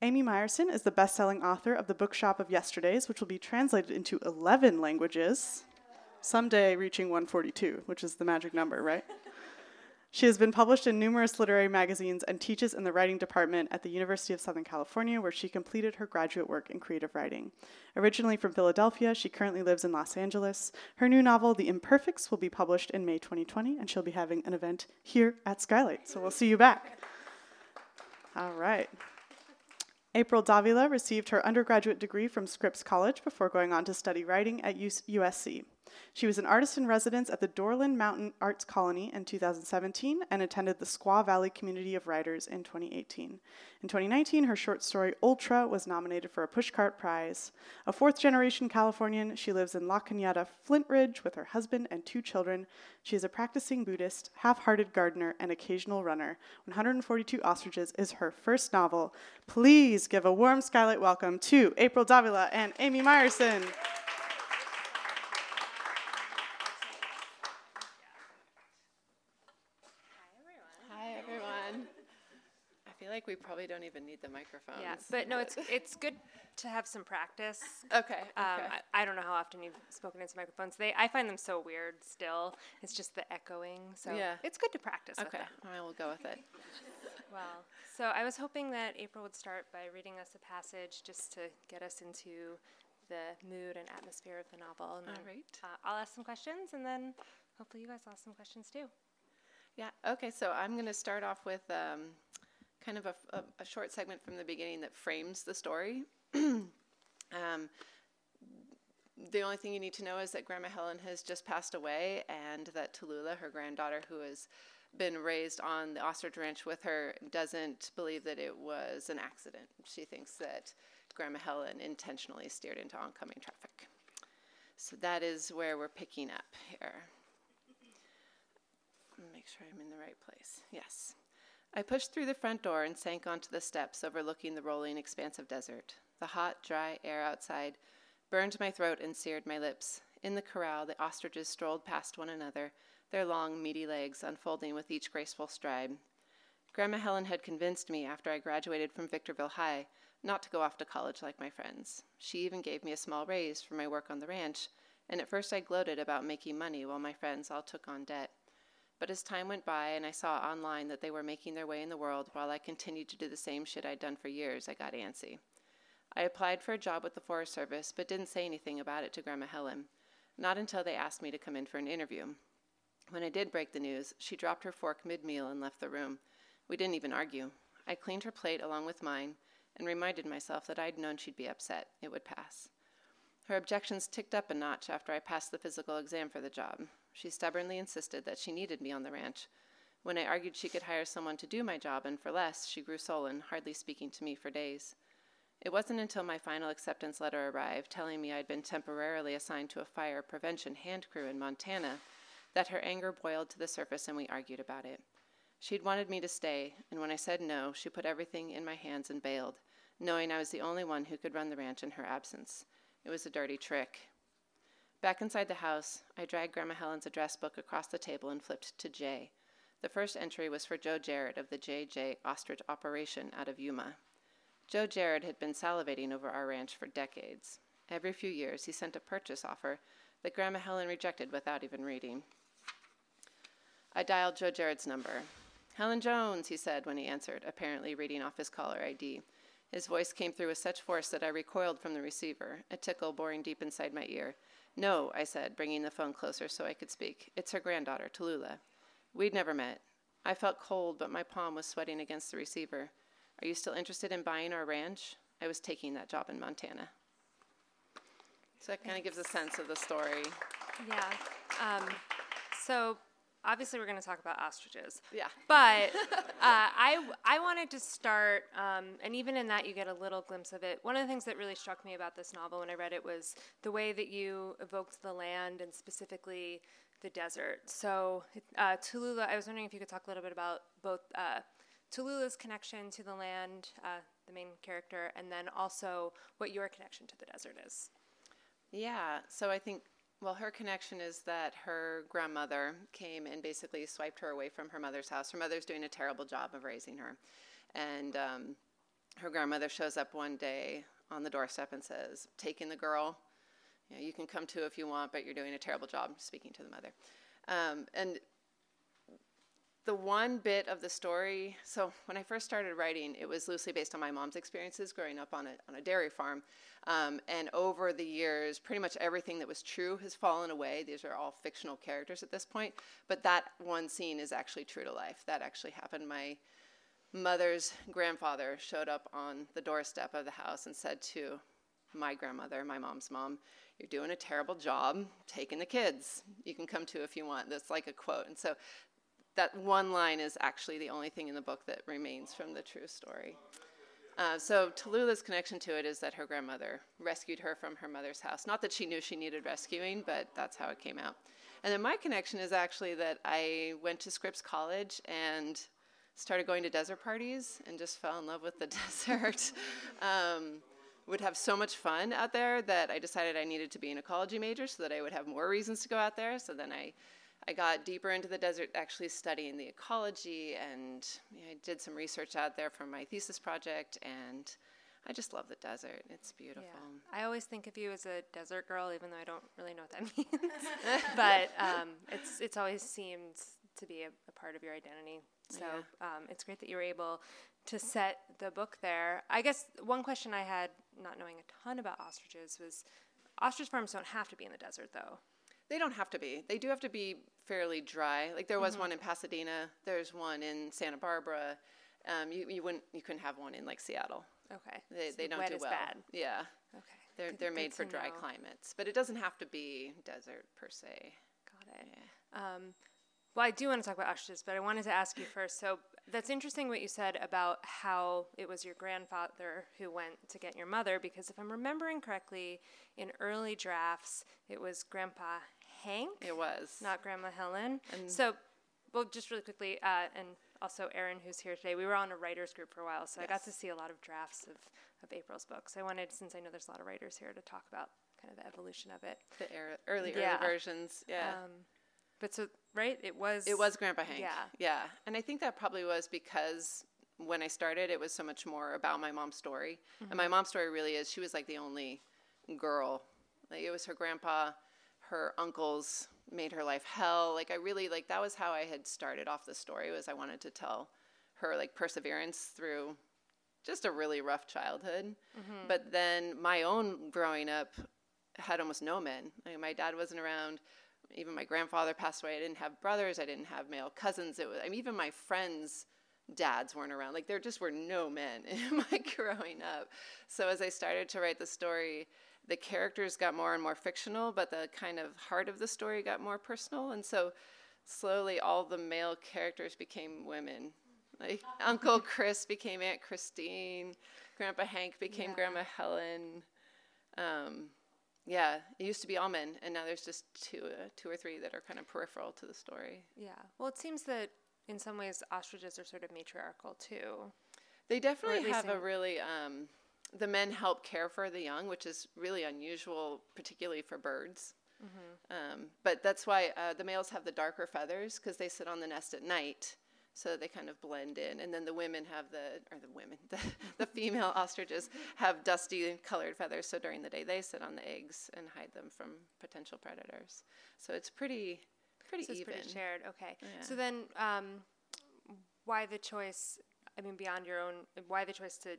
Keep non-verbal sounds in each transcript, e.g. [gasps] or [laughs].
Amy Myerson is the best selling author of The Bookshop of Yesterdays, which will be translated into 11 languages, someday reaching 142, which is the magic number, right? [laughs] She has been published in numerous literary magazines and teaches in the writing department at the University of Southern California, where she completed her graduate work in creative writing. Originally from Philadelphia, she currently lives in Los Angeles. Her new novel, The Imperfects, will be published in May 2020, and she'll be having an event here at Skylight. So we'll see you back. All right. April Davila received her undergraduate degree from Scripps College before going on to study writing at USC. She was an artist in residence at the Dorland Mountain Arts Colony in 2017 and attended the Squaw Valley Community of Writers in 2018. In 2019, her short story Ultra was nominated for a Pushcart Prize. A fourth generation Californian, she lives in La Cañada, Flintridge, with her husband and two children. She is a practicing Buddhist, half hearted gardener, and occasional runner. 142 Ostriches is her first novel. Please give a warm skylight welcome to April Davila and Amy Myerson. like we probably don't even need the microphones. Yeah, but no, it's it's good to have some practice. Okay. Um, okay. I, I don't know how often you've spoken into microphones. They I find them so weird still. It's just the echoing. So Yeah. it's good to practice. okay. I will go with it. it. [laughs] Well, so I was hoping that April would start by reading us a passage just to get us into the mood and atmosphere of the novel. And All then, right. Uh, I'll ask some questions, and then hopefully you guys ask some questions too. Yeah. Okay. So I'm going to start off with um, kind of a, a, a short segment from the beginning that frames the story. [clears throat] um, the only thing you need to know is that Grandma Helen has just passed away, and that Tallulah, her granddaughter, who has been raised on the ostrich ranch with her, doesn't believe that it was an accident. She thinks that Grandma Helen intentionally steered into oncoming traffic. So that is where we're picking up here. Make sure I'm in the right place. Yes. I pushed through the front door and sank onto the steps overlooking the rolling expanse of desert. The hot, dry air outside burned my throat and seared my lips. In the corral, the ostriches strolled past one another, their long, meaty legs unfolding with each graceful stride. Grandma Helen had convinced me after I graduated from Victorville High not to go off to college like my friends. She even gave me a small raise for my work on the ranch, and at first I gloated about making money while my friends all took on debt. But as time went by and I saw online that they were making their way in the world while I continued to do the same shit I'd done for years, I got antsy. I applied for a job with the Forest Service, but didn't say anything about it to Grandma Helen. Not until they asked me to come in for an interview. When I did break the news, she dropped her fork mid meal and left the room. We didn't even argue. I cleaned her plate along with mine and reminded myself that I'd known she'd be upset. It would pass. Her objections ticked up a notch after I passed the physical exam for the job. She stubbornly insisted that she needed me on the ranch. When I argued she could hire someone to do my job and for less, she grew sullen, hardly speaking to me for days. It wasn't until my final acceptance letter arrived, telling me I'd been temporarily assigned to a fire prevention hand crew in Montana, that her anger boiled to the surface and we argued about it. She'd wanted me to stay, and when I said no, she put everything in my hands and bailed, knowing I was the only one who could run the ranch in her absence. It was a dirty trick. Back inside the house, I dragged Grandma Helen's address book across the table and flipped to J. The first entry was for Joe Jarrett of the JJ Ostrich Operation out of Yuma. Joe Jarrett had been salivating over our ranch for decades. Every few years, he sent a purchase offer that Grandma Helen rejected without even reading. I dialed Joe Jarrett's number. Helen Jones, he said when he answered, apparently reading off his caller ID. His voice came through with such force that I recoiled from the receiver, a tickle boring deep inside my ear. No, I said, bringing the phone closer so I could speak. It's her granddaughter, Tallulah. We'd never met. I felt cold, but my palm was sweating against the receiver. Are you still interested in buying our ranch? I was taking that job in Montana. So that kind of gives a sense of the story. Yeah. Um, so obviously we're going to talk about ostriches. Yeah. But [laughs] uh, I, I wanted to start, um, and even in that, you get a little glimpse of it. One of the things that really struck me about this novel when I read it was the way that you evoked the land and specifically the desert. So, uh, Tallulah, I was wondering if you could talk a little bit about both uh, Tallulah's connection to the land, uh, the main character, and then also what your connection to the desert is. Yeah, so I think, well, her connection is that her grandmother came and basically swiped her away from her mother's house. Her mother's doing a terrible job of raising her. And um, her grandmother shows up one day on the doorstep and says, Taking the girl, you, know, you can come too if you want, but you're doing a terrible job speaking to the mother. Um, and the one bit of the story so when i first started writing it was loosely based on my mom's experiences growing up on a, on a dairy farm. Um, and over the years pretty much everything that was true has fallen away. These are all fictional characters at this point but that one scene is actually true to life. That actually happened. My mother's grandfather showed up on the doorstep of the house and said to my grandmother my mom's mom you're doing a terrible job taking the kids. You can come too if you want. That's like a quote. And so that one line is actually the only thing in the book that remains from the true story. Uh, so Tallulah's connection to it is that her grandmother rescued her from her mother's house. Not that she knew she needed rescuing, but that's how it came out. And then my connection is actually that I went to Scripps College and started going to desert parties and just fell in love with the [laughs] desert. um, would have so much fun out there that I decided I needed to be an ecology major so that I would have more reasons to go out there. So then I I got deeper into the desert, actually studying the ecology, and you know, I did some research out there for my thesis project. And I just love the desert. It's beautiful. Yeah. I always think of you as a desert girl, even though I don't really know what that [laughs] means. [laughs] but um, it's it's always seemed to be a, a part of your identity. So yeah. um, it's great that you were able to set the book there. I guess one question I had, not knowing a ton about ostriches, was ostrich farms don't have to be in the desert, though. They don't have to be. They do have to be fairly dry. Like there was mm-hmm. one in Pasadena. There's one in Santa Barbara. Um, you you wouldn't you couldn't have one in like Seattle. Okay. They so they don't do well. Bad. Yeah. Okay. They're they're made for dry know. climates, but it doesn't have to be desert per se. Got it. Yeah. Um, well, I do want to talk about ostriches, but I wanted to ask you first. So that's interesting what you said about how it was your grandfather who went to get your mother, because if I'm remembering correctly, in early drafts, it was Grandpa Hank. It was. Not Grandma Helen. And so, well, just really quickly, uh, and also Erin, who's here today, we were on a writers group for a while, so yes. I got to see a lot of drafts of, of April's books. I wanted, since I know there's a lot of writers here, to talk about kind of the evolution of it. The er- early, yeah. early versions, yeah. Um, but so, right, it was. It was Grandpa Hank. Yeah. Yeah. And I think that probably was because when I started, it was so much more about my mom's story. Mm-hmm. And my mom's story really is she was like the only girl. Like it was her grandpa her uncles made her life hell. Like I really like that was how I had started off the story was I wanted to tell her like perseverance through just a really rough childhood. Mm-hmm. But then my own growing up had almost no men. Like my dad wasn't around. Even my grandfather passed away. I didn't have brothers. I didn't have male cousins. It was I mean, even my friends' dads weren't around. Like there just were no men [laughs] in my [laughs] growing up. So as I started to write the story, the characters got more and more fictional, but the kind of heart of the story got more personal. And so slowly all the male characters became women. Like [laughs] Uncle Chris became Aunt Christine, Grandpa Hank became yeah. Grandma Helen. Um, yeah, it used to be all men, and now there's just two, uh, two or three that are kind of peripheral to the story. Yeah. Well, it seems that in some ways ostriches are sort of matriarchal too. They definitely have a really um, the men help care for the young, which is really unusual, particularly for birds. Mm-hmm. Um, but that's why uh, the males have the darker feathers because they sit on the nest at night, so they kind of blend in. And then the women have the, or the women, the, [laughs] the female ostriches have dusty colored feathers, so during the day they sit on the eggs and hide them from potential predators. So it's pretty, pretty so even. pretty shared. Okay. Yeah. So then, um, why the choice? I mean, beyond your own, why the choice to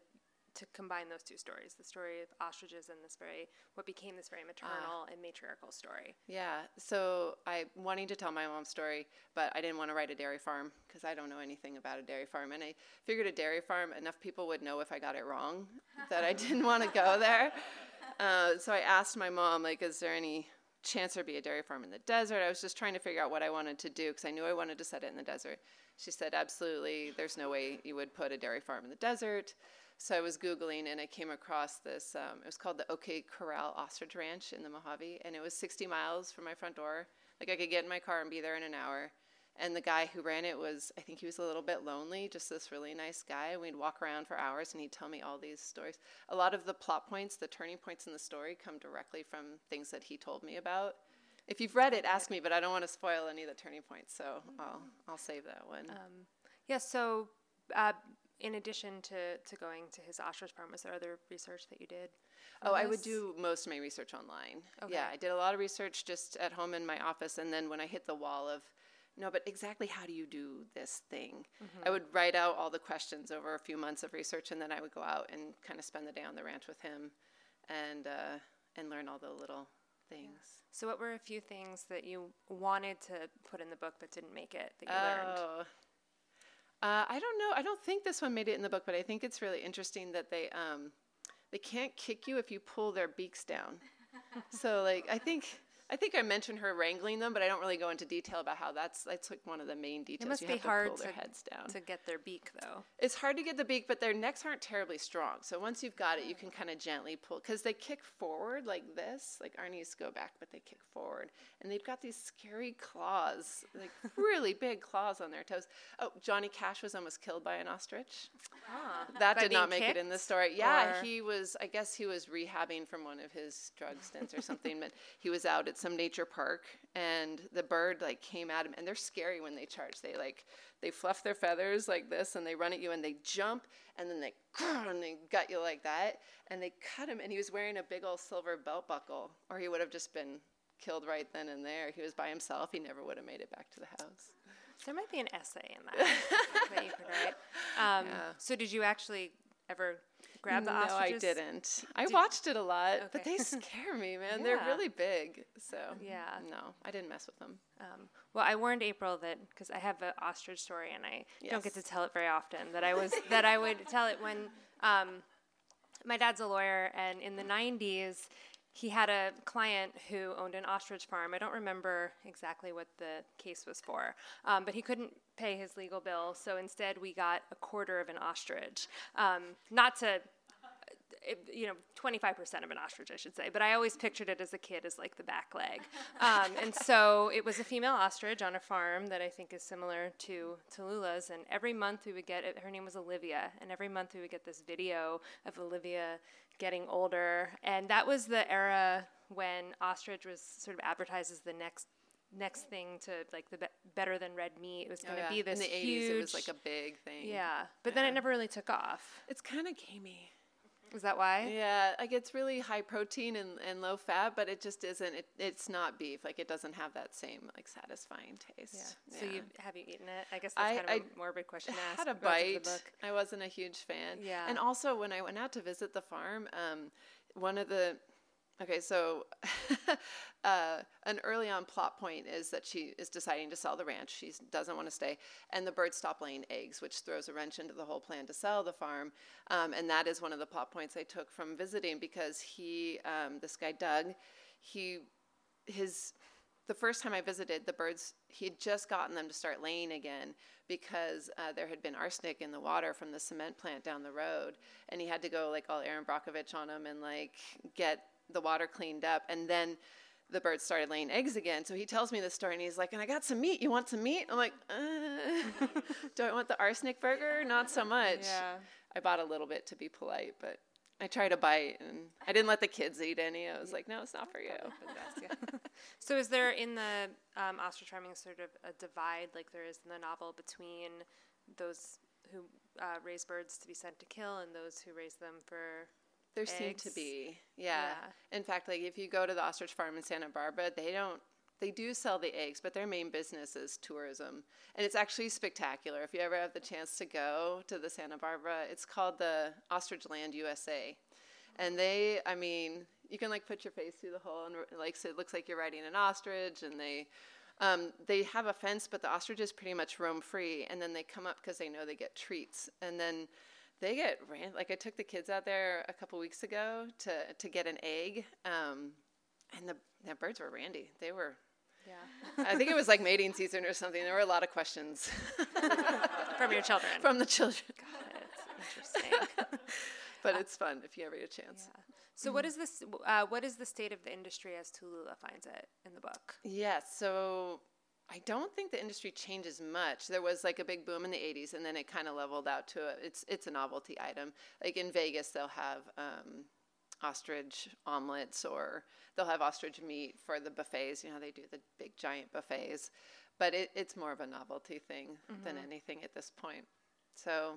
to combine those two stories the story of ostriches and this very what became this very maternal uh, and matriarchal story yeah so i wanting to tell my mom's story but i didn't want to write a dairy farm because i don't know anything about a dairy farm and i figured a dairy farm enough people would know if i got it wrong that i didn't want to go there [laughs] uh, so i asked my mom like is there any chance there'd be a dairy farm in the desert. I was just trying to figure out what I wanted to do because I knew I wanted to set it in the desert. She said, absolutely, there's no way you would put a dairy farm in the desert. So I was Googling and I came across this. Um, it was called the OK Corral Ostrich Ranch in the Mojave, and it was 60 miles from my front door. Like I could get in my car and be there in an hour. And the guy who ran it was, I think he was a little bit lonely, just this really nice guy. We'd walk around for hours and he'd tell me all these stories. A lot of the plot points, the turning points in the story, come directly from things that he told me about. If you've read it, ask me, but I don't want to spoil any of the turning points, so I'll, I'll save that one. Yeah, so uh, in addition to, to going to his ostrich farm, was there other research that you did? Oh, I would do most of my research online. Okay. Yeah, I did a lot of research just at home in my office, and then when I hit the wall of, no, but exactly how do you do this thing? I would write out all the questions over a few months of research, and then I would go out and kind of spend the day on the ranch with him, and uh, and learn all the little things. So, what were a few things that you wanted to put in the book but didn't make it that you learned? Uh, I don't know. I don't think this one made it in the book, but I think it's really interesting that they um, they can't kick you if you pull their beaks down. so like I think I think I mentioned her wrangling them, but I don't really go into detail about how that's that's like one of the main details. It must you be have to hard pull to, their heads down. to get their beak, though. It's hard to get the beak, but their necks aren't terribly strong. So once you've got it, you can kind of gently pull because they kick forward like this. Like Arnie's go back, but they kick forward, and they've got these scary claws, like [laughs] really big claws on their toes. Oh, Johnny Cash was almost killed by an ostrich. Ah, That did not make it in the story. Yeah, he was. I guess he was rehabbing from one of his drug stints or something. But he was out at some nature park, and the bird like came at him. And they're scary when they charge. They like they fluff their feathers like this, and they run at you, and they jump, and then they [clears throat] and they gut you like that, and they cut him. And he was wearing a big old silver belt buckle, or he would have just been killed right then and there. He was by himself. He never would have made it back to the house. There might be an essay in that that you could write. [laughs] Um, So, did you actually ever grab the no, ostriches? I didn't. I watched it a lot, but they scare me, [laughs] man. They're really big. So Yeah. no, I didn't mess with them. Um, well, I warned April that because I have an ostrich story and I don't get to tell it very often. That I was that I would tell it when um, my dad's a lawyer, and in the '90s, he had a client who owned an ostrich farm. I don't remember exactly what the case was for, um, but he couldn't pay his legal bill, so instead we got a quarter of an ostrich. Um, not to it, you know, 25% of an ostrich, I should say. But I always pictured it as a kid as like the back leg. Um, and so it was a female ostrich on a farm that I think is similar to Tallulah's. And every month we would get, it, her name was Olivia, and every month we would get this video of Olivia getting older. And that was the era when ostrich was sort of advertised as the next next thing to like the be- better than red meat. It was going to be this Oh, In the huge, 80s, it was like a big thing. yeah. But then it never really took off. It's kind of gamey. Is that why? Yeah, like it's really high protein and, and low fat, but it just isn't. It, it's not beef. Like it doesn't have that same like satisfying taste. Yeah. So you have you eaten it? I guess that's I- kind of I a morbid question to ask. had a bite. I wasn't a huge fan. Yeah. And also, when I went out to visit the farm, um, one of the okay, so [laughs] uh, an early on plot point is that she is deciding to sell the ranch. She doesn't want to stay, and the birds stop laying eggs, which throws a wrench into the whole plan to sell the farm. Um, and that is one of the plot points I took from visiting because he, um, this guy Doug, he his the first time I visited, the birds, he had just gotten them to start laying again because uh, there had been arsenic in the water from the cement plant down the road. And he had to go like all Erin Brockovich on them and like get the water cleaned up. And then the birds started laying eggs again. So he tells me this story and he's like, and I got some meat. You want some meat? I'm like, uh, [laughs] do I want the arsenic burger? Not so much. Yeah. I bought a little bit to be polite, but I tried a bite and I didn't let the kids eat any. I was like, no, it's not for you. [laughs] So is there in the um, ostrich farming sort of a divide, like there is in the novel, between those who uh, raise birds to be sent to kill and those who raise them for There seem to be, yeah. Yeah. In fact, like if you go to the ostrich farm in Santa Barbara, they don't. They do sell the eggs, but their main business is tourism, and it's actually spectacular. If you ever have the chance to go to the Santa Barbara, it's called the Ostrich Land USA, and they, I mean, you can like put your face through the hole and like so it looks like you're riding an ostrich, and they. Um, they have a fence, but the ostriches pretty much roam free, and then they come up because they know they get treats, and then they get ran. Like I took the kids out there a couple weeks ago to to get an egg, um, and the, the birds were randy. They were. Yeah. I think it was like mating season or something. There were a lot of questions [laughs] From your children. from the children, It's interesting. [laughs] but it's fun if you ever get a chance. Yeah. So what is this? Uh, what is the state of the industry as Tallulah finds it in the book? Yes. So I don't think the industry changes much. There was like a big boom in the '80s, and then it kind of leveled out to a, it's it's a novelty item. Like in Vegas, they'll have um, ostrich omelets, or they'll have ostrich meat for the buffets. You know, they do the big giant buffets, but it, it's more of a novelty thing than anything at this point. So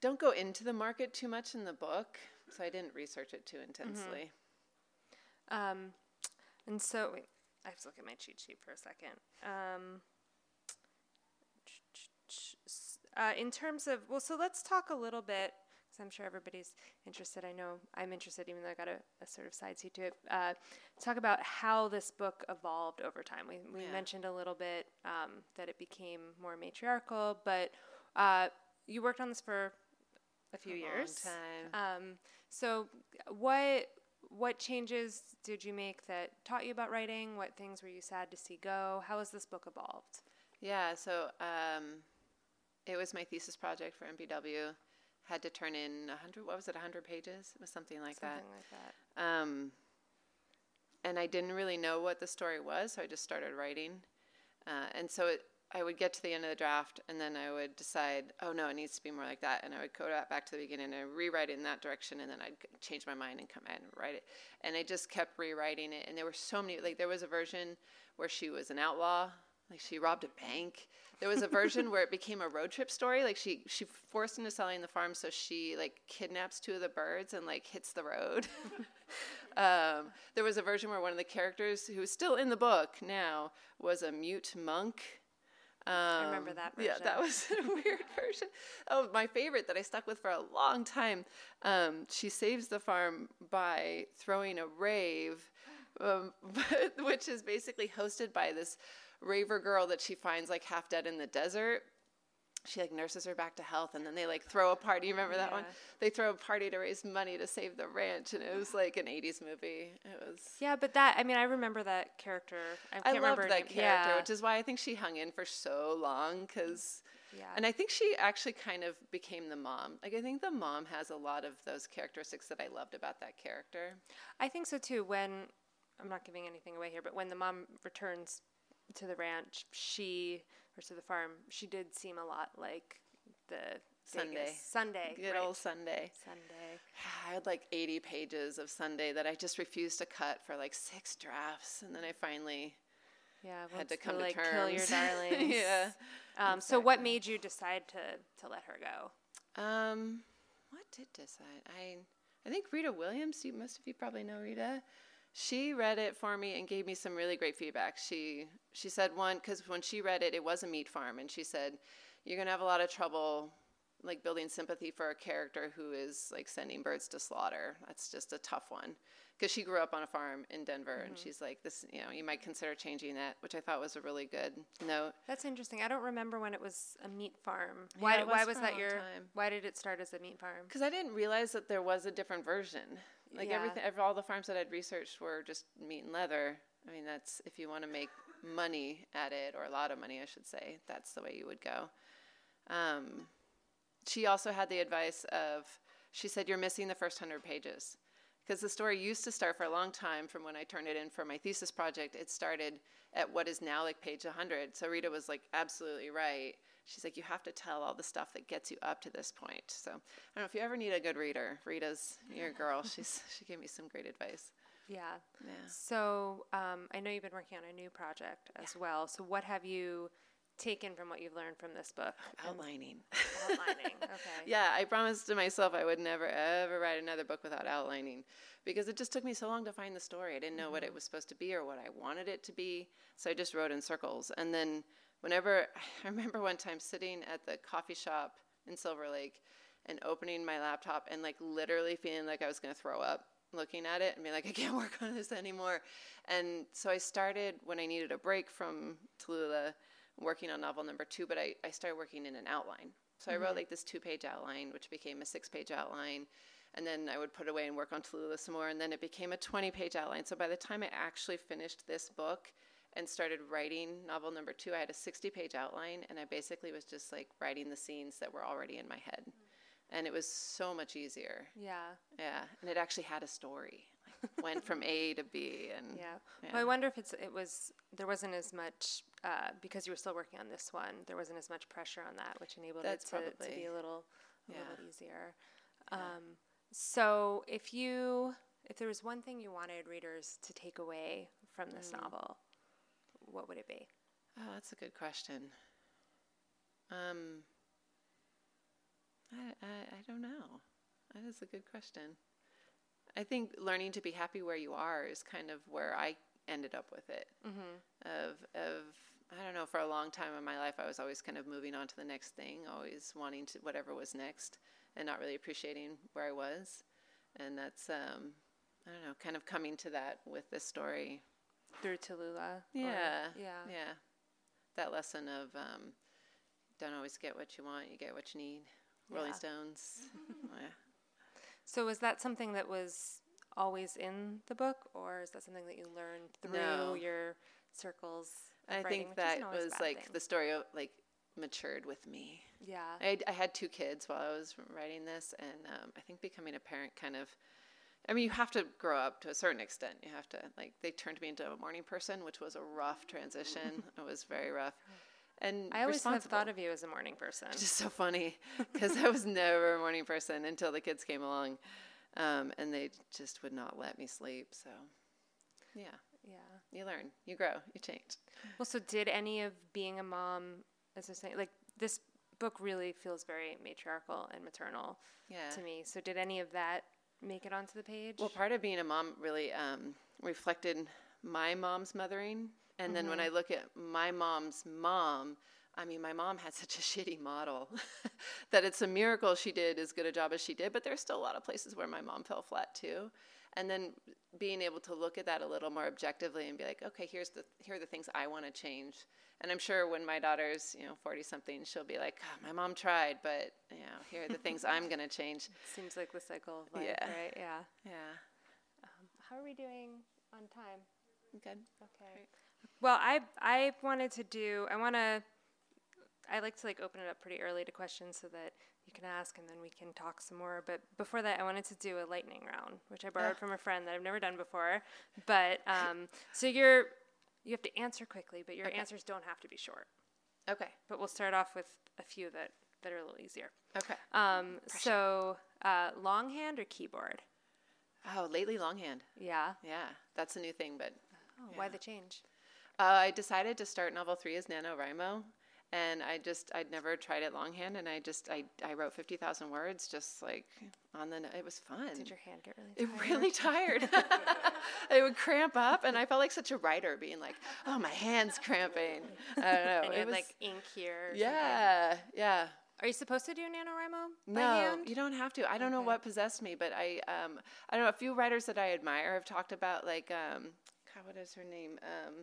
don't go into the market too much in the book. So I didn't research it too intensely. Um, and so wait, I have to look at my cheat sheet for a second. Um, uh, in terms of well, so let's talk a little bit because I'm sure everybody's interested. I know I'm interested, even though I got a, a sort of side seat to it. Uh, talk about how this book evolved over time. We we Yeah. mentioned a little bit um, that it became more matriarchal, but uh, you worked on this for a few A long years. time. Um, so, what what changes did you make that taught you about writing? What things were you sad to see go? How has this book evolved? Yeah, so um, it was my thesis project for MPW. Had to turn in 100, what was it, 100 pages? It was something like that. Something like that. that. Um, and I didn't really know what the story was, so I just started writing. Uh, and so it, I would get to the end of the draft, and then I would decide, oh no, it needs to be more like that. And I would go back to the beginning and rewrite it in that direction, and then I'd change my mind and come in and write it. And I just kept rewriting it. And there were so many, like, there was a version where she was an outlaw, like she robbed a bank. There was a version where it became a road trip story. Like she she forced into selling the farm, so she like kidnaps two of the birds and like hits the road. [laughs] um, there was a version where one of the characters, who's still in the book now, was a mute monk. Um, remember that Yeah, that was [laughs] a weird version. Oh, my favorite that I stuck with for a long time. Um, she saves the farm by throwing a rave, um, [laughs] which is basically hosted by this raver girl that she finds like half dead in the desert. She like nurses her back to health, and then they like throw a party. You remember that one? They throw a party to raise money to save the ranch, and it was like an '80s movie. It was. Yeah, but that I mean, I remember that character. I can't I remember loved that name. character, Yeah. which is why I think she hung in for so long. Because, Yeah. and I think she actually kind of became the mom. Like I think the mom has a lot of those characteristics that I loved about that character. I think so too. When I'm not giving anything away here, but when the mom returns to the ranch, she or to the farm, she did seem a lot like the Sunday. Vegas- Sunday, Good right. old Sunday. Sunday. [sighs] I had like 80 pages of Sunday that I just refused to cut for like six drafts, and then I finally Yeah, had to come like to terms. kill your [laughs] darlings. yeah. Um, So, what made you decide to to let her go? Um, what did decide? I I think Rita Williams. You most of you probably know Rita. She read it for me and gave me some really great feedback. She she said one because when she read it, it was a meat farm, and she said you're gonna have a lot of trouble like building sympathy for a character who is like sending birds to slaughter. That's just a tough one. Because she grew up on a farm in Denver, and mm-hmm. she's like, "This, you know, you might consider changing that," which I thought was a really good note. That's interesting. I don't remember when it was a meat farm. Why? it why was was that your? time. Why did it start as a meat farm? Because I didn't realize that there was a different version. Like Yeah. everything, ev- all the farms that I'd researched were just meat and leather. I mean, that's if you want to make money at it, or a lot of money, I should say. That's the way you would go. Um, she also had the advice of, she said, "You're missing the first hundred pages." Because the story used to start for a long time from when I turned it in for my thesis project. It started at what is now like page 100. So Rita was like absolutely right. She's like, you have to tell all the stuff that gets you up to this point. So I don't know if you ever need a good reader. Rita's your girl. She's she gave me some great advice. Yeah. Yeah. So um, I know you've been working on a new project as well. So what have you taken from what you've learned from this book? Outlining. Outlining. [laughs] Okay. yeah, I promised to myself I would never ever write another book without outlining because it just took me so long to find the story. I didn't know what it was supposed to be or what I wanted it to be. So I just wrote in circles. And then whenever [laughs] I remember one time sitting at the coffee shop in Silver Lake and opening my laptop and like literally feeling like I was going to throw up looking at it and being like I can't [laughs] work on this anymore. And so I started when I needed a break from Tallulah working on novel number 2, but I I started working in an outline. So I wrote mm-hmm. like this two page outline, which became a six page outline. and then I would put away and work on Tallulah some more, and then it became a 20 page outline. So by the time I actually finished this book and started writing novel number two, I had a 60 page outline, and I basically was just like writing the scenes that were already in my head. And it was so much easier. Yeah. Yeah, and it actually had a story. Like, went from A to B, and [laughs] Yeah. Yeah. Well, I wonder if it's it was there wasn't as much uh, because you were still working on this one. There wasn't as much pressure on that, which enabled That's it to, to be a little a Yeah. little easier. Um, so, if you if there was one thing you wanted readers to take away from this Mm. novel, what would it be? Oh, that's a good question. Um, I, I, I don't know. That is a good question. I think learning to be happy where you are is kind of where I ended up with it. Of, of, I don't know, for a long time in my life, I was always kind of moving on to the next thing, always wanting to whatever was next, and not really appreciating where I was. And that's, um, I don't know, kind of coming to that with this story. Through Tallulah. or- Yeah. yeah. Yeah. That lesson of um, don't always get what you want, you get what you need. Rolling Yeah. Stones. yeah. So, was that something that was always in the book, or is that something that you learned through No. your circles? I writing, think that isn't always a was like thing. the story of, like matured with me. Yeah. I, had- I had two kids while I was writing this, and um, I think becoming a parent kind of. I mean, you have to grow up to a certain extent. You have to like they turned me into a morning person, which was a rough transition. [laughs] it was very rough, and I always have thought of you as a morning person. Which is so funny [laughs] because I was never a morning person until the kids came along, um, and they just would not let me sleep. So, yeah, yeah. you learn, you grow, you change. Well, so did any of being a mom, as I was saying, like this book really feels very matriarchal and maternal Yeah. to me. So did any of that make it onto the page? Well, part of being a mom really um, reflected my mom's mothering, and then when I look at my mom's mom. I mean, my mom had such a [laughs] shitty model that it's a miracle she did as good a job as she did, but there's still a lot of places where my mom fell flat too. And then being able to look at that a little more objectively and be like, okay, here's the here are the things I want to change. And I'm sure when my daughter's, you know, 40 something, she'll be like, "Ah, my mom tried, but you know, here are the things I'm going to change. [laughs] Seems like the cycle of life, Yeah. right? Yeah. Yeah. How are we doing on time? Good. Okay. Well, I I wanted to do. I want to. I like to like open it up pretty early to questions so that you can ask and then we can talk some more. But before that, I wanted to do a lightning round, which I borrowed from a friend that I've never done before. But um, [laughs] so you're you have to answer quickly, but your Okay. answers don't have to be short. Okay. But we'll start off with a few that that are a little easier. Okay. Um, so uh, longhand or keyboard? Oh, lately longhand. Yeah. Yeah, that's a new thing, but Oh, Why the change? uh, I decided to start novel three as NaNoWriMo. And I just, I'd never tried it longhand, and I just, I, I wrote 50,000 words just like on the, it was fun. Did your hand get really tired? it really [laughs] tired. [laughs] it would cramp up, and I felt like such a writer being like, oh, my hand's cramping. I don't know. and it had was, like ink here. or something. yeah, yeah. Are you supposed to do NaNoWriMo by No, hand? you don't have to. I don't know what possessed me, but I, um, I don't know. A few writers that I admire have talked about like, um, God, what is her name? Um,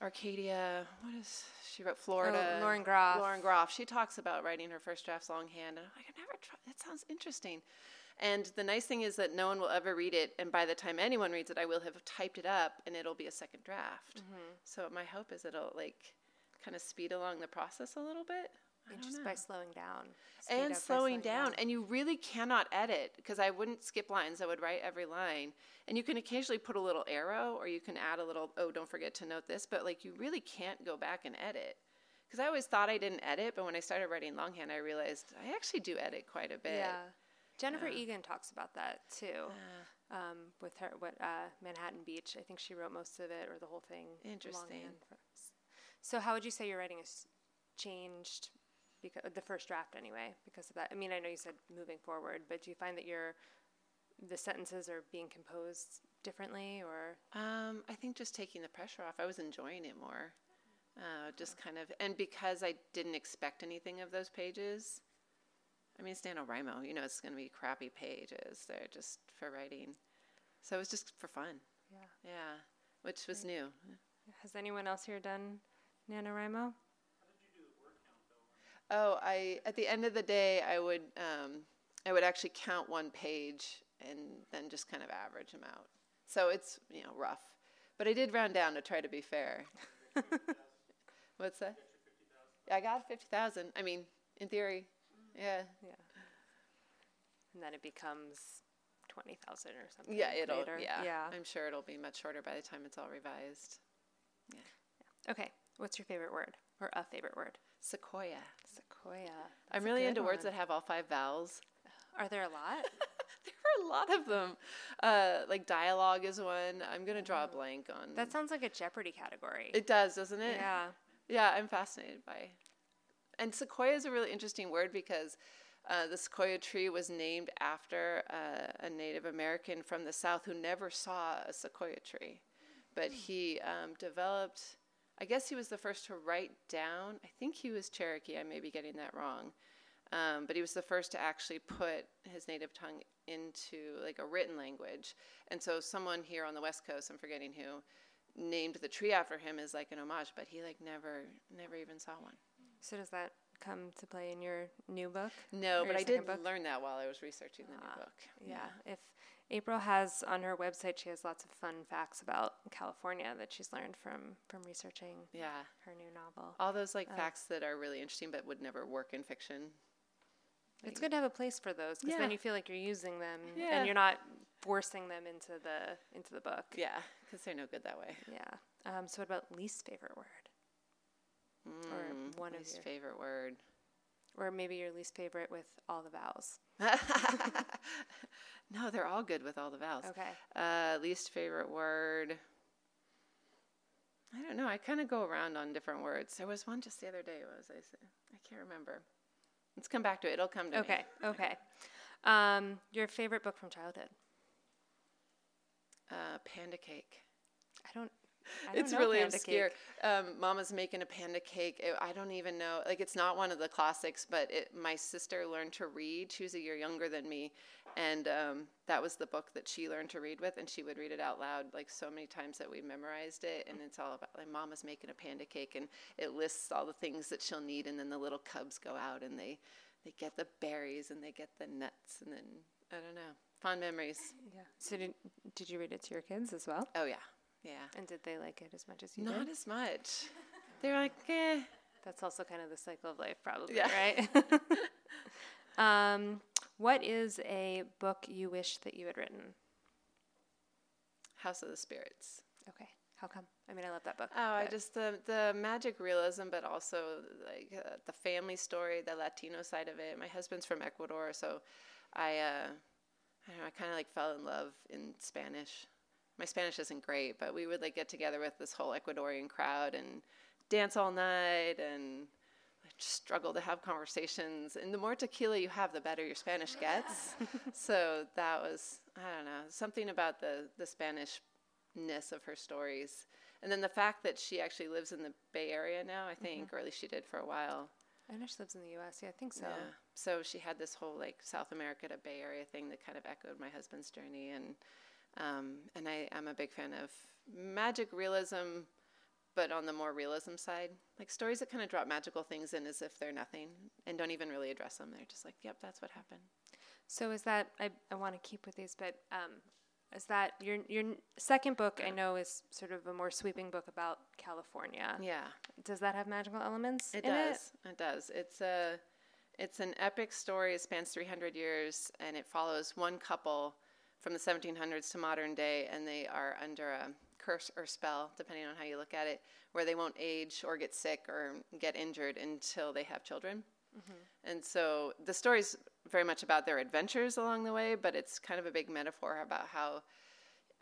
Arcadia. What is she wrote? Florida. Oh, Lauren Groff. Lauren Groff. She talks about writing her first drafts longhand, and I'm like, I've never tried. That sounds interesting. And the nice thing is that no one will ever read it, and by the time anyone reads it, I will have typed it up, and it'll be a second draft. Mm-hmm. So my hope is it'll like kind of speed along the process a little bit. And just know by slowing down. And by slowing down. And you really cannot edit because I wouldn't skip lines. I would write every line. And you can occasionally put a little arrow or you can add a little, oh, don't forget to note this. But like you really can't go back and edit. Because I always thought I didn't edit, but when I started writing longhand, I realized I actually do edit quite a bit. Yeah. Jennifer Yeah. Egan talks about that too. Um, with her, what uh, Manhattan Beach, I think she wrote most of it or the whole thing. Interesting. longhand So, how would you say your writing has changed? Because the first draft, anyway, because of that. I mean, I know you said moving forward, but do you find that your the sentences are being composed differently, or Um, I think just taking the pressure off. I was enjoying it more. Uh, just kind of, and because I didn't expect anything of those pages. I mean, it's NaNoWriMo. You know, it's going to be crappy pages. They're just for writing. So it was just for fun. yeah? Yeah, which was new. Has anyone else here done NaNoWriMo? Oh, I at the end of the day, I would um, I would actually count one page and then just kind of average them out. So it's you know rough, but I did round down to try to be fair. [laughs] What's that? I got fifty thousand. I mean, in theory, yeah, Yeah. And then it becomes 20,000 or something. yeah. It'll later. yeah. Yeah. I'm sure it'll be much shorter by the time it's all revised. Yeah. Okay. What's your favorite word or a favorite word? Sequoia. Sequoia. I'm really into words that have all five vowels. Are there a lot? [laughs] There are a lot of them. Uh, like dialogue is one. I'm gonna draw a blank on. that sounds like a Jeopardy category. it does, doesn't it? yeah. Yeah, I'm fascinated by. And sequoia is a really interesting word because uh, the sequoia tree was named after uh, a Native American from the South who never saw a sequoia tree, but he um, developed. I guess he was the first to write down. I think he was Cherokee. I may be getting that wrong, um, but he was the first to actually put his native tongue into like a written language. And so someone here on the West Coast, I'm forgetting who, named the tree after him as like an homage, but he like never never even saw one. So does that come to play in your new book? No, but I did book? learn that while I was researching the new book. Yeah. If April has on her website, she has lots of fun facts about California that she's learned from from researching Yeah. her new novel. All those like facts that are really interesting but would never work in fiction. It's good to have a place for those because Yeah. then you feel like you're using them Yeah. and you're not forcing them into the into the book. Yeah, because they're no good that way. Yeah. Um, so what about least favorite word, Mm, one of least your- favorite word. Or maybe your least favorite with all the vowels? [laughs] no, they're all good with all the vowels. Okay. Uh, least favorite word. I don't know. I kind of go around on different words. There was one just the other day. What was I say? I can't remember. Let's come back to it. It'll come to me. Okay. Okay. Um, your favorite book from childhood? Uh, panda cake. I don't. It's really obscure. Um, Mama's making a panda cake. It, I don't even know. Like, it's not one of the classics, but it, my sister learned to read. She was a year younger than me, and um, that was the book that she learned to read with, and she would read it out loud like so many times that we memorized it. And it's all about like Mama's making a panda cake, and it lists all the things that she'll need, and then the little cubs go out and they they get the berries and they get the nuts, and then I don't know. Fond memories. Yeah. So did did you read it to your kids as well? Oh yeah, yeah. And did they like it as much as you did? Not did? as much. [laughs] They're like, eh. That's also kind of the cycle of life, probably, Yeah. right? [laughs] [laughs] um, what is a book you wish that you had written? House of the Spirits. Okay. How come? I mean, I love that book. Oh, I just the the magic realism, but also like uh, the family story, the Latino side of it. My husband's from Ecuador, so I uh, I don't know, I kind of like fell in love in Spanish. My Spanish isn't great, but we would like get together with this whole Ecuadorian crowd and dance all night and just struggle to have conversations. And the more tequila you have, the better your Spanish gets. [laughs] so that was I don't know something about the the Spanishness of her stories, and then the fact that she actually lives in the Bay Area now, I think, mm-hmm. or at least she did for a while. I know she lives in the U.S. Yeah, I think so. Yeah. So she had this whole like South America to Bay Area thing that kind of echoed my husband's journey, and um, and I am a big fan of magic realism, but on the more realism side, like stories that kind of drop magical things in as if they're nothing and don't even really address them. They're just like, yep, that's what happened. So is that I, I want to keep with these, but um, is that your your second book? I know is sort of a more sweeping book about California. Yeah. Does that have magical elements? It does. It? does. It's a it's an epic story. It spans 300 years, and it follows one couple from the 1700s to modern day, and they are under a curse or spell, depending on how you look at it, where they won't age or get sick or get injured until they have children. Mm-hmm. And so the story's very much about their adventures along the way, but it's kind of a big metaphor about how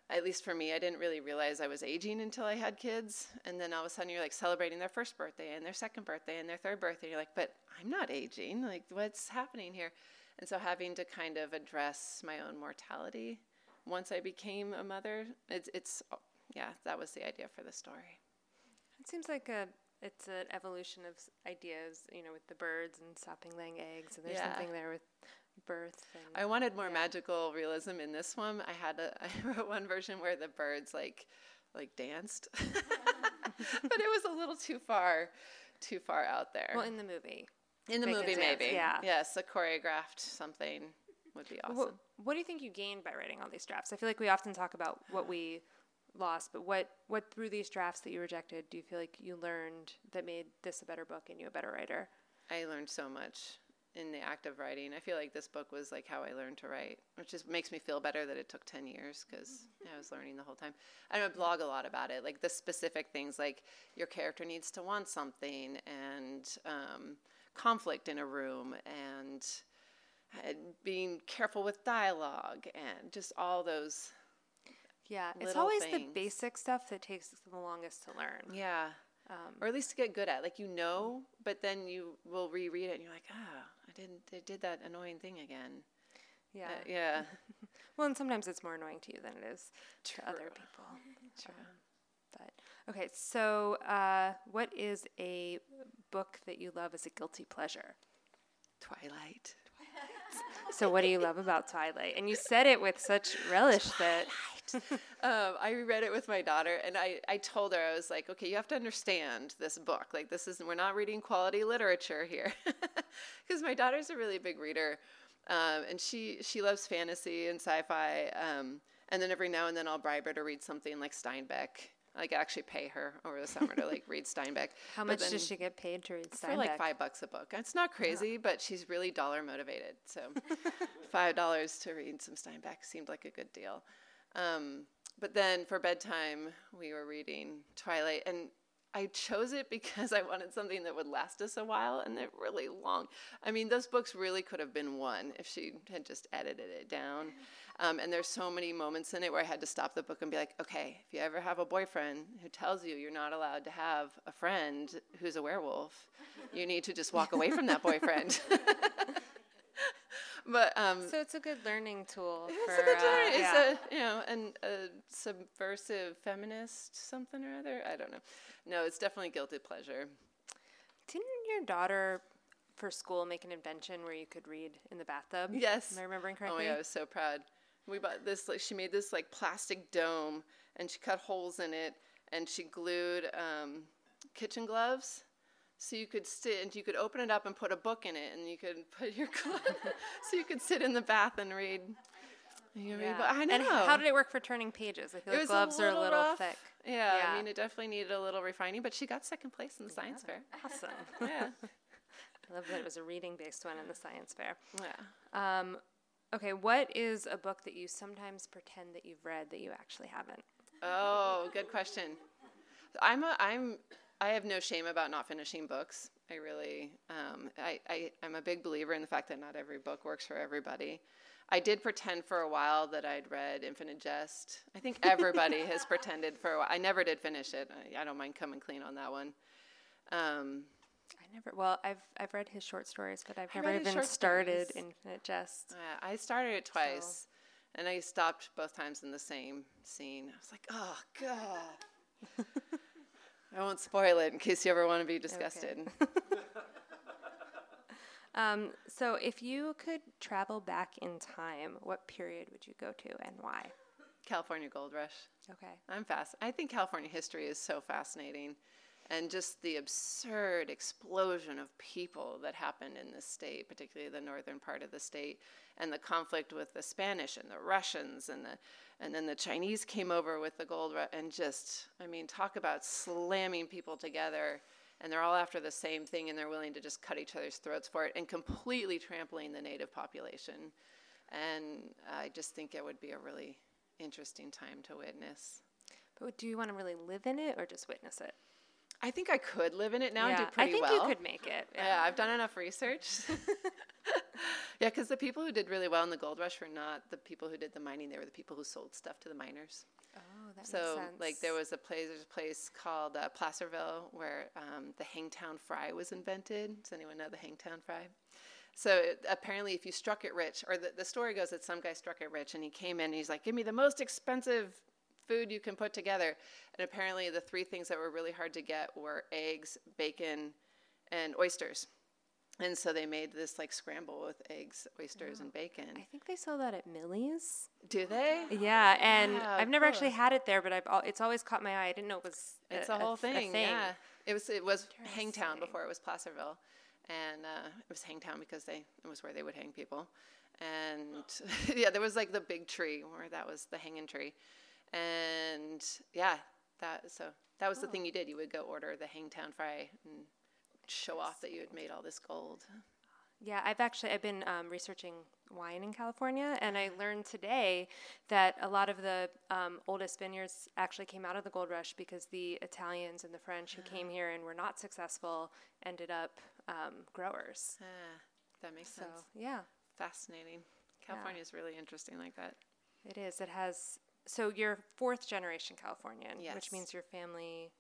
at least for me, I didn't really realize I was aging until I had kids. And then all of a sudden, you're like celebrating their first birthday and their second birthday and their third birthday. You're like, but I'm not aging. Like, what's happening here? And so, having to kind of address my own mortality once I became a mother, it's, it's yeah, that was the idea for the story. It seems like a it's an evolution of ideas, you know, with the birds and stopping laying eggs, and there's Yeah. something there with birth. And I wanted more magical realism in this one. I had a, [laughs] I wrote one version where the birds like like danced, [laughs] but it was a little too far, too far out there. well, in the movie, In the movie, dance, maybe. yeah. Yes, a choreographed something. would be awesome. What, what do you think you gained by writing all these drafts? I feel like we often talk about what we lost, but what what through these drafts that you rejected do you feel like you learned that made this a better book and you a better writer? I learned so much in the act of writing. I feel like this book was like how I learned to write, which just makes me feel better that it took 10 years because I was learning the whole time. I don't blog a lot about it, like the specific things like your character needs to want something and um, conflict in a room and, and being careful with dialogue and just all those. Yeah, it's always the basic stuff that takes the longest to learn. Yeah. or at least to get good at. Like you know, but then you will reread it and you're like, ah, I didn't. I did that annoying thing again. Yeah. Uh, yeah. [laughs] Well, and sometimes it's more annoying to you than it is to other people. True. But okay, so uh, what is a book that you love as a guilty pleasure? Twilight. So what do you love about Twilight? And you said it with such relish that um, I read it with my daughter, and I, I told her I was like, okay, you have to understand this book. Like this is we're not reading quality literature here, [laughs] because my daughter's a really big reader, um, and she she loves fantasy and sci-fi. Um, and then every now and then I'll bribe her to read something like Steinbeck. Like actually pay her over the summer to like [laughs] read Steinbeck. how But much does she get paid to read Steinbeck? for like five bucks a book. It's not crazy, but she's really dollar motivated. So [laughs] five dollars to read some Steinbeck seemed like a good deal. Um, but then for bedtime, we were reading Twilight, and I chose it because I wanted something that would last us a while, and they're really long. I mean, those books really could have been one if she had just edited it down. Um, and there's so many moments in it where I had to stop the book and be like, okay, if you ever have a boyfriend who tells you you're not allowed to have a friend who's a werewolf, you need to just walk away from that boyfriend. [laughs] but um, so it's a good learning tool it's for a good uh, story. It's yeah. a you know, and a subversive feminist something or other. I don't know. No, it's definitely guilty pleasure. Didn't your daughter for school make an invention where you could read in the bathtub? Yes. Am I remembering Oh correctly? my god, I was so proud. We bought this like she made this like plastic dome and she cut holes in it and she glued um, kitchen gloves. So you could sit and you could open it up and put a book in it and you could put your [laughs] so you could sit in the bath and read. You Yeah. I know. And how did it work for turning pages? I feel it like gloves a are a little rough. thick. Yeah, Yeah. I mean it definitely needed a little refining, but she got second place in the science fair. Awesome. Yeah. [laughs] I love that it was a reading based one in the science fair. yeah. Um, okay, what is a book that you sometimes pretend that you've read that you actually haven't? Oh, good question. I'm a, I'm I have no shame about not finishing books. I really um, I, I I'm a big believer in the fact that not every book works for everybody. I did pretend for a while that I'd read Infinite Jest. I think everybody has [laughs] pretended for a while. I never did finish it. I, I don't mind coming clean on that one. Um, I never. Well, I've I've read his short stories, but I've I never even started stories. Infinite Jest. Yeah, I started it twice, and I stopped both times in the same scene. I was like, oh god. [laughs] I won't spoil it in case you ever want to be disgusted. [laughs] Um, so, if you could travel back in time, what period would you go to and why? California Gold Rush. Okay. I'm fast. I think California history is so fascinating, and just the absurd explosion of people that happened in this state, particularly the northern part of the state, and the conflict with the Spanish and the Russians, and the and then the Chinese came over with the gold and just I mean, talk about slamming people together. And they're all after the same thing, and they're willing to just cut each other's throats for it, and completely trampling the native population. And I just think it would be a really interesting time to witness. But do you want to really live in it or just witness it? I think I could live in it now and do pretty well. I think well. you could make it. Yeah, I've done enough research. [laughs] yeah, because the people who did really well in the gold rush were not the people who did the mining; they were the people who sold stuff to the miners. Oh, that so, makes sense. So, like, there was a place. There's a place called uh, Placerville where um, the Hangtown Fry was invented. Does anyone know the Hangtown Fry? So it, apparently, if you struck it rich, or the, the story goes that some guy struck it rich, and he came in and he's like, "Give me the most expensive food you can put together." And apparently, the three things that were really hard to get were eggs, bacon, and oysters. And so they made this like scramble with eggs, oysters, and bacon. I think they sell that at Millie's. Do they? Yeah, and Wow, I've never cool. actually had it there, but I've al- it's always caught my eye. I didn't know it was It's a, whole f- thing, Yeah, it was it was Hangtown before it was Placerville, and uh, it was Hangtown because they it was where they would hang people, and [laughs] yeah, there was like the big tree where that was the hanging tree, and yeah, that so that was the thing you did. You would go order the Hangtown Fry and show off that you had made all this gold. Yeah, I've actually I've been um, researching wine in California, and I learned today that a lot of the um, oldest vineyards actually came out of the gold rush because the Italians and the French who came here and were not successful ended up um, growers. Ah, that makes So sense. yeah, Fascinating. California is really interesting like that. it is. It has. So you're fourth generation Californian, Yes. which means your family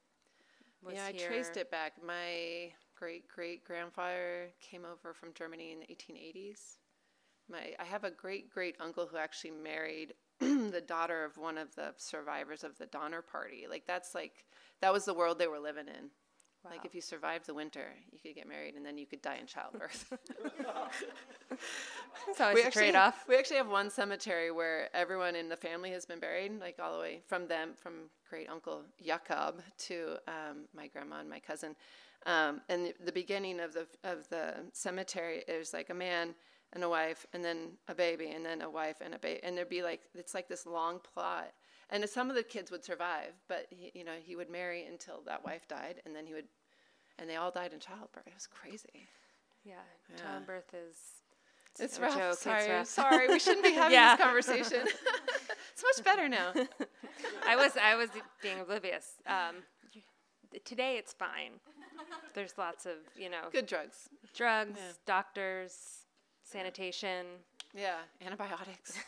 was yeah, here. I traced it back. My great great grandfather came over from Germany in the 1880s. My I have a great great uncle who actually married [clears throat] the daughter of one of the survivors of the Donner Party. Like that's like that was the world they were living in. Like if you survived the winter, you could get married and then you could die in childbirth. [laughs] It's always we a actually trade have- off. we actually have one cemetery where everyone in the family has been buried, like all the way from them, from great uncle Jakob to um, my grandma and my cousin. Um, and the, the beginning of the of the cemetery is like a man and a wife, and then a baby, and then a wife and a baby, and there'd be like it's like this long plot. And some of the kids would survive, but he, you know he would marry until that wife died, and then he would, and they all died in childbirth. It was crazy. Yeah, Yeah. childbirth is. It's no rough. joke, it's sorry, rough. sorry. We shouldn't be [laughs] having Yeah. this conversation. [laughs] it's much better now. [laughs] I was I was being oblivious. Um, today it's fine. There's lots of you know Good drugs. drugs, Yeah. doctors, sanitation. Yeah, antibiotics.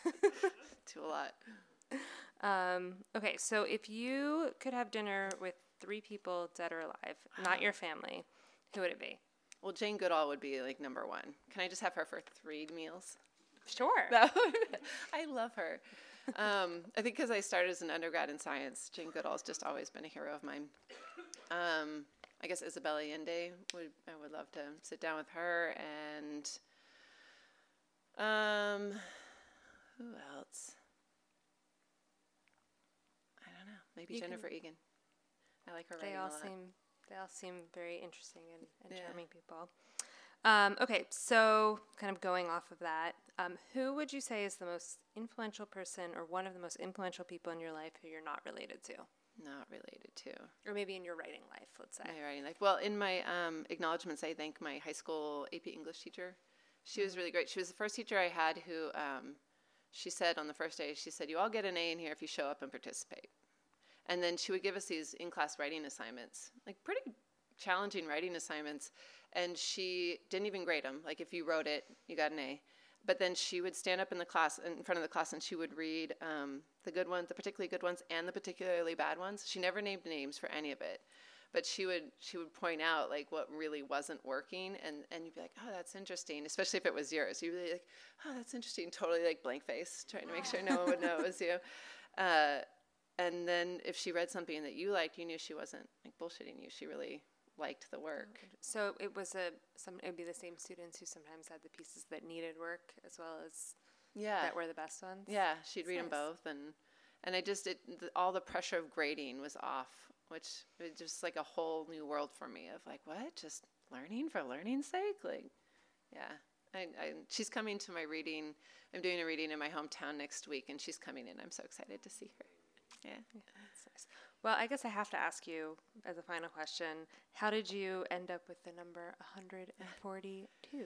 Do a lot. Um, okay, so if you could have dinner with three people, dead or alive, not your family, who would it be? Well, Jane Goodall would be like number one. Can I just have her for three meals? Sure. [laughs] That would- I love her. Um, I think because I started as an undergrad in science, Jane Goodall's just always been a hero of mine. Um, I guess Isabella Allende would I would love to sit down with her and um, who else? I don't know. Maybe You Jennifer Egan. I like her they writing all a lot. seem they all seem very interesting and, and Yeah. charming people. Um, okay, so kind of going off of that, um, who would you say is the most influential person or one of the most influential people in your life who you're not related to? Not related to. Or maybe in your writing life, let's say. my writing life. Well, in my um, acknowledgments, I thank my high school AP English teacher. She was really great. She was the first teacher I had who, um, she said on the first day, she said, "You all get an A in here if you show up and participate." And then she would give us these in-class writing assignments, like pretty challenging writing assignments. And she didn't even grade them. Like if you wrote it, you got an A. But then she would stand up in the class, in front of the class, and she would read um, the good ones, the particularly good ones, and the particularly bad ones. She never named names for any of it but she would she would point out like what really wasn't working and and you'd be like oh that's interesting especially if it was yours you'd be like oh that's interesting totally like blank face trying to make sure no one would know it was you uh, and then if she read something that you liked you knew she wasn't like bullshitting you. She really liked the work. So it was a some it would be the same students who sometimes had the pieces that needed work as well as yeah. that were the best ones. yeah she'd read them both. And and i just it the, all the pressure of grading was off which was just like a whole new world for me of like what? Just learning for learning's sake? Like yeah. I, I, she's coming to my reading. I'm doing a reading in my hometown next week and she's coming in. I'm so excited to see her yeah That's nice. Well, I guess I have to ask you as a final question: How did you end up with the number 142?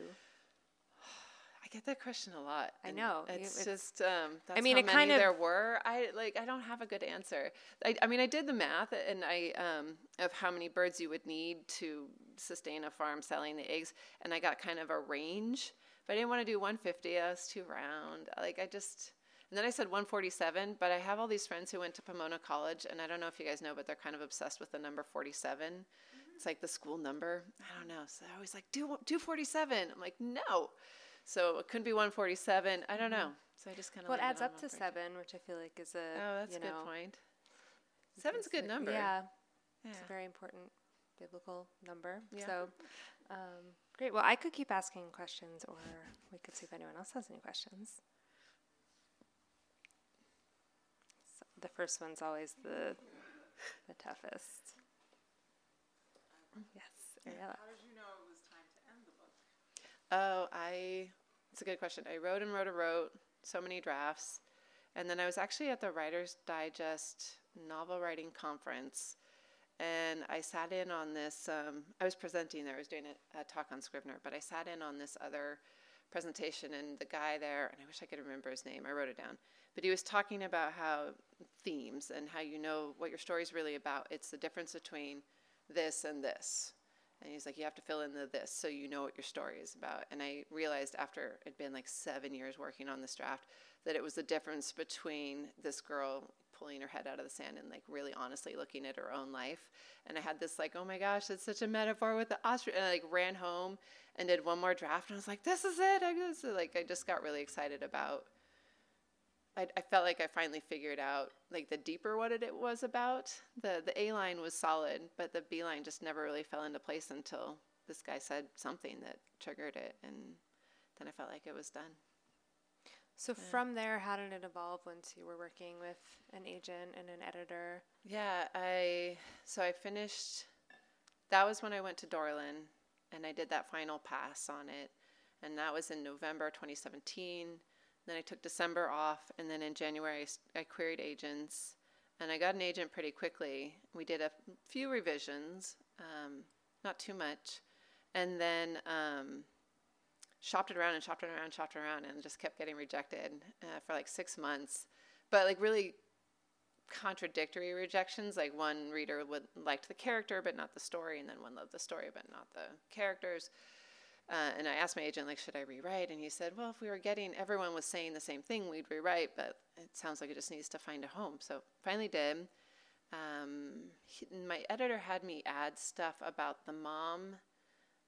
I get that question a lot. I know, It's, it's- just um, that's mean, how it many kind of- there were. I like I don't have a good answer. I, I mean, I did the math and I um, of how many birds you would need to sustain a farm selling the eggs, and I got kind of a range. But I didn't want to do 150. I was too round. Like I just. And then I said 147, but I have all these friends who went to Pomona College, and I don't know if you guys know, but they're kind of obsessed with the number 47. It's like the school number. I don't know. So they're always like, do, do 47. I'm like, no. So it couldn't be 147. I don't know. So I just kind of. Well, it adds up to seven, which I feel like is a Oh, that's a good know, point. Seven's a good number. Yeah, Yeah. it's a very important biblical number. Yeah. So, um, great. Well, I could keep asking questions, or we could see if anyone else has any questions. So the first one's always the the toughest. Yes, Ariella. Oh, I it's a good question. I wrote and wrote and wrote so many drafts. And then I was actually at the Writer's Digest novel writing conference. And I sat in on this, um, I was presenting there, I was doing a, a talk on Scrivener, but I sat in on this other presentation, and the guy there, and I wish I could remember his name, I wrote it down, but he was talking about how themes and how you know what your story is really about. It's the difference between this and this. And he's like, you have to fill in the this so you know what your story is about. And I realized after it'd been like seven years working on this draft that it was the difference between this girl pulling her head out of the sand and like really honestly looking at her own life. And I had this like, oh my gosh, it's such a metaphor with the ostrich. And I like ran home and did one more draft and I was like, this is it. I just like I just got really excited about I, I, felt like I finally figured out like the deeper what it, it was about. The the A line was solid, but the B line just never really fell into place until this guy said something that triggered it, and then I felt like it was done. So yeah. from there, how did it evolve once you were working with an agent and an editor? Yeah, I so I finished. That was when I went to Dorland, and I did that final pass on it, and that was in November 2017 then I took December off, and then in January I queried agents, and I got an agent pretty quickly. We did a few revisions, um, not too much, and then um, shopped it around and shopped it around, shopped it around, and just kept getting rejected uh, for like six months. But like really contradictory rejections. Like one reader would liked the character but not the story, and then one loved the story but not the characters. Uh, and I asked my agent, like, should I rewrite? And he said, well, if we were getting, everyone was saying the same thing, we'd rewrite, but it sounds like it just needs to find a home. So finally did. Um, he, my editor had me add stuff about the mom.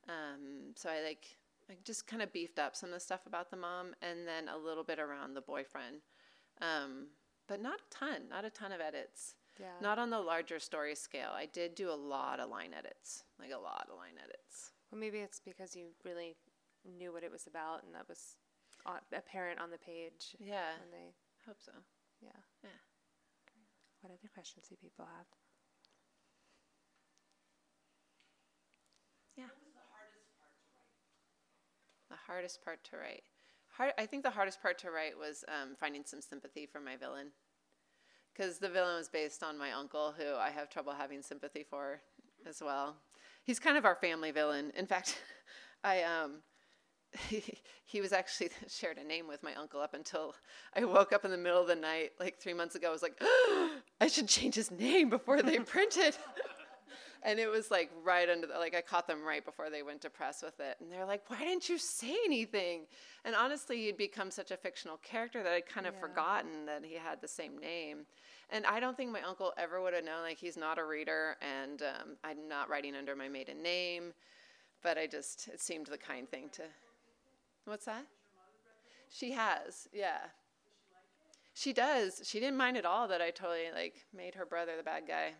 Um, so I like, I just kind of beefed up some of the stuff about the mom and then a little bit around the boyfriend. Um, but not a ton, not a ton of edits. Yeah. Not on the larger story scale. I did do a lot of line edits, like a lot of line edits. Well, maybe it's because you really knew what it was about, and that was apparent on the page. Yeah. And they hope so. Yeah. Yeah. What other questions do people have? Yeah. The hardest part to write. Hard, I think the hardest part to write was um, finding some sympathy for my villain. Because the villain was based on my uncle, who I have trouble having sympathy for as well he's kind of our family villain. In fact, [laughs] I um, [laughs] he, he was actually [laughs] shared a name with my uncle up until I woke up in the middle of the night like three months ago. I was like, oh, [gasps] I should change his name before they print it. and it was like right under the, like I caught them right before they went to press with it, and they're like, "Why didn't you say anything?" And honestly, he'd become such a fictional character that I'd kind of yeah. forgotten that he had the same name. And I don't think my uncle ever would have known. Like he's not a reader, and um, I'm not writing under my maiden name. But I just it seemed the kind thing to. What's that? She has, yeah. She does. She didn't mind at all that I totally like made her brother the bad guy.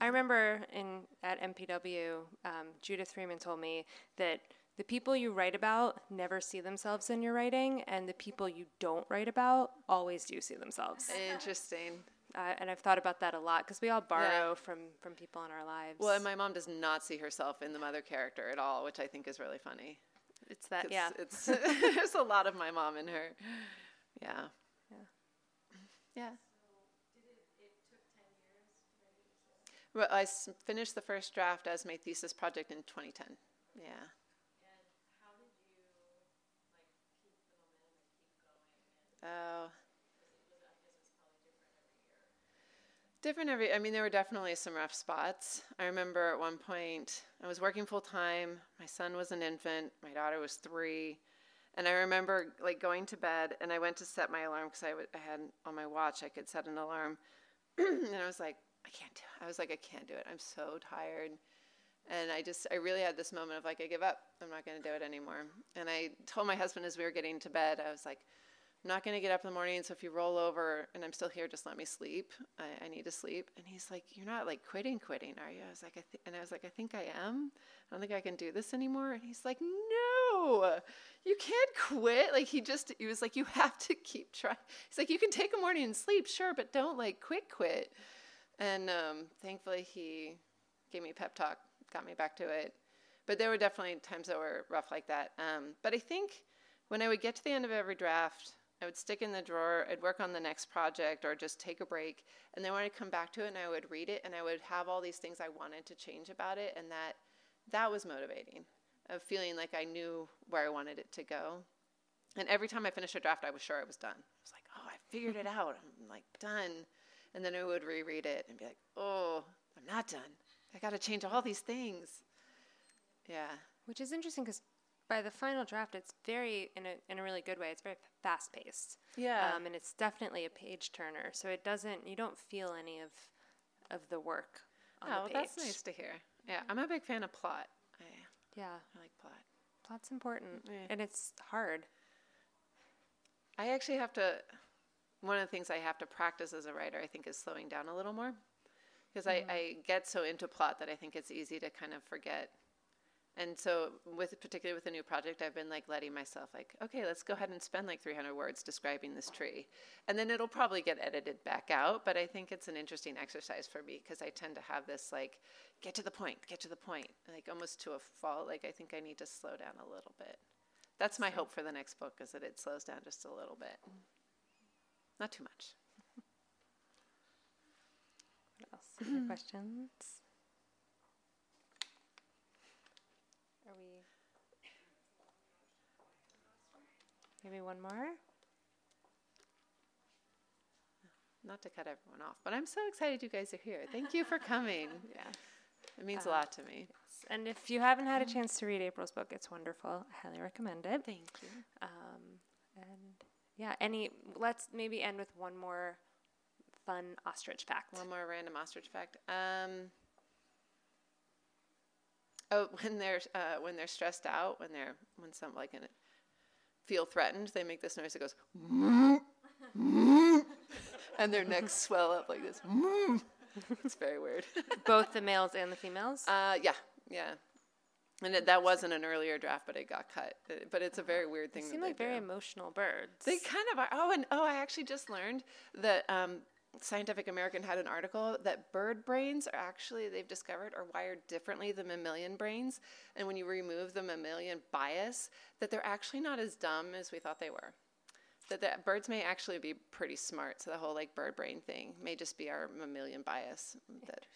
I remember in at MPW, um, Judith Freeman told me that the people you write about never see themselves in your writing, and the people you don't write about always do see themselves. Interesting. Uh, and I've thought about that a lot because we all borrow yeah. from from people in our lives. Well, and my mom does not see herself in the mother character at all, which I think is really funny. It's that, yeah. It's [laughs] there's a lot of my mom in her. Yeah. Yeah. Yeah. Well, I s- finished the first draft as my thesis project in 2010. Yeah. Oh. Different every, I mean, there were definitely some rough spots. I remember at one point, I was working full time. My son was an infant. My daughter was three. And I remember like going to bed and I went to set my alarm because I, w- I had on my watch, I could set an alarm. [clears throat] and I was like, I can't do it. I was like, I can't do it. I'm so tired. And I just, I really had this moment of like, I give up. I'm not going to do it anymore. And I told my husband as we were getting to bed, I was like, I'm not going to get up in the morning, so if you roll over and I'm still here, just let me sleep. I, I need to sleep. And he's like, You're not like quitting, quitting, are you? I was like, I th-, and I was like, I think I am. I don't think I can do this anymore. And he's like, No, you can't quit. Like he just, he was like, You have to keep trying. He's like, You can take a morning and sleep, sure, but don't like quit, quit. And um, thankfully, he gave me pep talk, got me back to it. But there were definitely times that were rough like that. Um, but I think when I would get to the end of every draft, I would stick in the drawer, I'd work on the next project or just take a break. And then when I'd come back to it and I would read it and I would have all these things I wanted to change about it and that that was motivating of feeling like I knew where I wanted it to go. And every time I finished a draft, I was sure I was done. I was like, oh, I figured it out. I'm like done. And then I would reread it and be like, oh, I'm not done. I got to change all these things. Yeah. Which is interesting because by the final draft, it's very in a in a really good way. It's very fast paced. Yeah. Um, and it's definitely a page turner. So it doesn't. You don't feel any of of the work on oh, the well, that's nice to hear. Yeah, I'm a big fan of plot. I, Yeah, I like plot. plot's important, Yeah. and it's hard. I actually have to. One of the things I have to practice as a writer, I think, is slowing down a little more, because I, I get so into plot that I think it's easy to kind of forget. And so, with particularly with a new project, I've been like letting myself like, okay, let's go ahead and spend like 300 words describing this tree, and then it'll probably get edited back out. But I think it's an interesting exercise for me because I tend to have this like, get to the point, get to the point, like almost to a fault. Like I think I need to slow down a little bit. That's my hope for the next book is that it slows down just a little bit. Not too much. What else? Other [clears throat] questions? Maybe one more. Not to cut everyone off, but I'm so excited you guys are here. Thank you for coming. [laughs] Yeah. It means a lot to me. And if you haven't had a chance to read April's book, it's wonderful. I highly recommend it. Thank you. Um, and yeah, any. Let's maybe end with one more fun ostrich fact. One more random ostrich fact. Um, oh, [laughs] when they're uh, when they're stressed out, when they're when some like in it feel threatened, they make this noise that goes, and their necks swell up like this. it's very weird. [laughs] Both the males and the females. Uh, yeah, yeah. And it, that wasn't an earlier draft, but it got cut. But it's a very weird thing. they seem like they very do. emotional birds. They kind of are. Oh, and oh, I actually just learned that um, Scientific American had an article that bird brains are actually they've discovered are wired differently than mammalian brains, and when you remove the mammalian bias, that they're actually not as dumb as we thought they were. That the birds may actually be pretty smart. So the whole like bird brain thing may just be our mammalian bias. That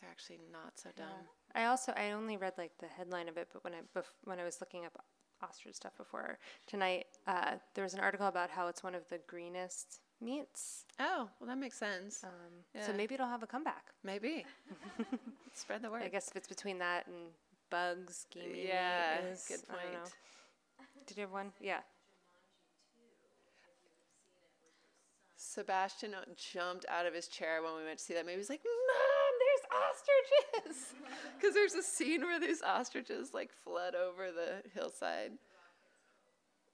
they're actually not so dumb. I also I only read like the headline of it, but when I bef- when I was looking up ostrich stuff before tonight, uh, there was an article about how it's one of the greenest meats. Oh, well, that makes sense. Um, Yeah. So maybe it'll have a comeback. Maybe [laughs] spread the word. I guess if it's between that and bugs, gamey Yeah, is, good I don't know. point. Did you have one? Yeah. Sebastian jumped out of his chair when we went to see that movie. He was like, "Mom, there's ostriches!" [laughs] Because there's a scene where these ostriches like flood over the hillside.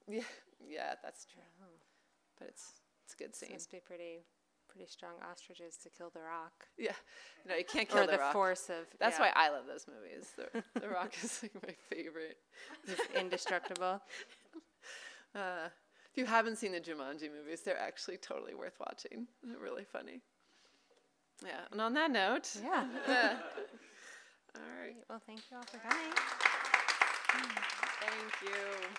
Yeah, yeah, that's true. But it's it's a good scene. must be pretty pretty strong ostriches to kill the rock. Yeah, no, you can't kill or the, the rock. force of That's yeah, why I love those movies. The, the Rock is like my favorite. it's indestructible. [laughs] Uh, if you haven't seen the Jumanji movies, they're actually totally worth watching. They're really funny. Yeah, and on that note, Yeah. yeah. [laughs] all right. well, thank you all for coming. Thank you.